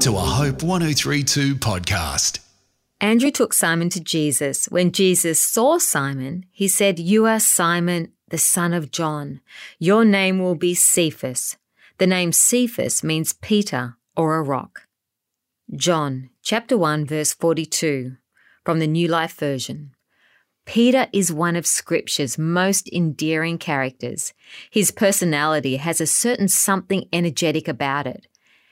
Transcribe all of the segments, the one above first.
to a Hope 1032 podcast. Andrew took Simon to Jesus. When Jesus saw Simon, he said, You are Simon, the son of John. Your name will be Cephas. The name Cephas means Peter or a rock. John chapter 1 verse 42 from the New Life Version. Peter is one of Scripture's most endearing characters. His personality has a certain something energetic about it.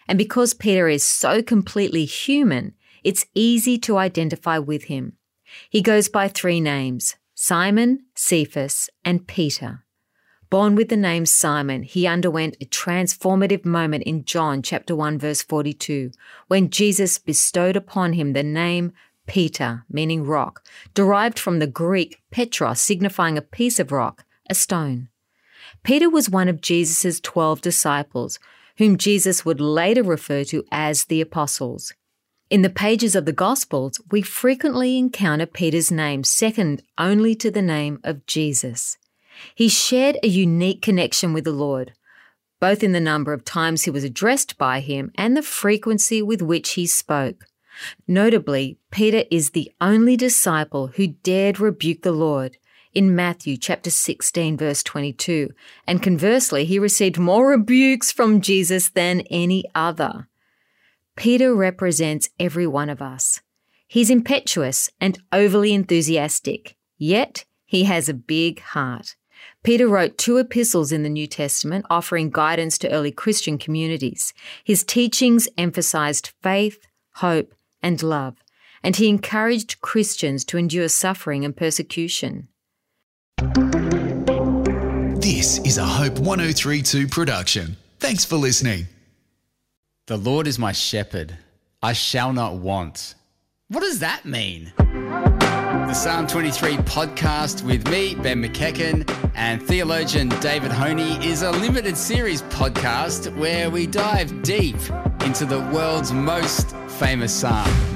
And because Peter is so completely human, it's easy to identify with him. He goes by three names Simon, Cephas, and Peter. Born with the name Simon, he underwent a transformative moment in John chapter 1 verse 42 when Jesus bestowed upon him the name Peter, meaning rock, derived from the Greek petros signifying a piece of rock, a stone. Peter was one of Jesus' 12 disciples, whom Jesus would later refer to as the apostles. In the pages of the Gospels, we frequently encounter Peter's name second only to the name of Jesus. He shared a unique connection with the Lord, both in the number of times he was addressed by him and the frequency with which he spoke. Notably, Peter is the only disciple who dared rebuke the Lord in Matthew chapter 16 verse 22, and conversely, he received more rebukes from Jesus than any other. Peter represents every one of us. He's impetuous and overly enthusiastic, yet he has a big heart. Peter wrote two epistles in the New Testament offering guidance to early Christian communities. His teachings emphasized faith, hope, and love, and he encouraged Christians to endure suffering and persecution. This is a Hope 1032 production. Thanks for listening. The Lord is my shepherd, I shall not want. What does that mean? The Psalm 23 podcast with me, Ben McEachen, and theologian David Honey is a limited series podcast where we dive deep into the world's most famous psalm.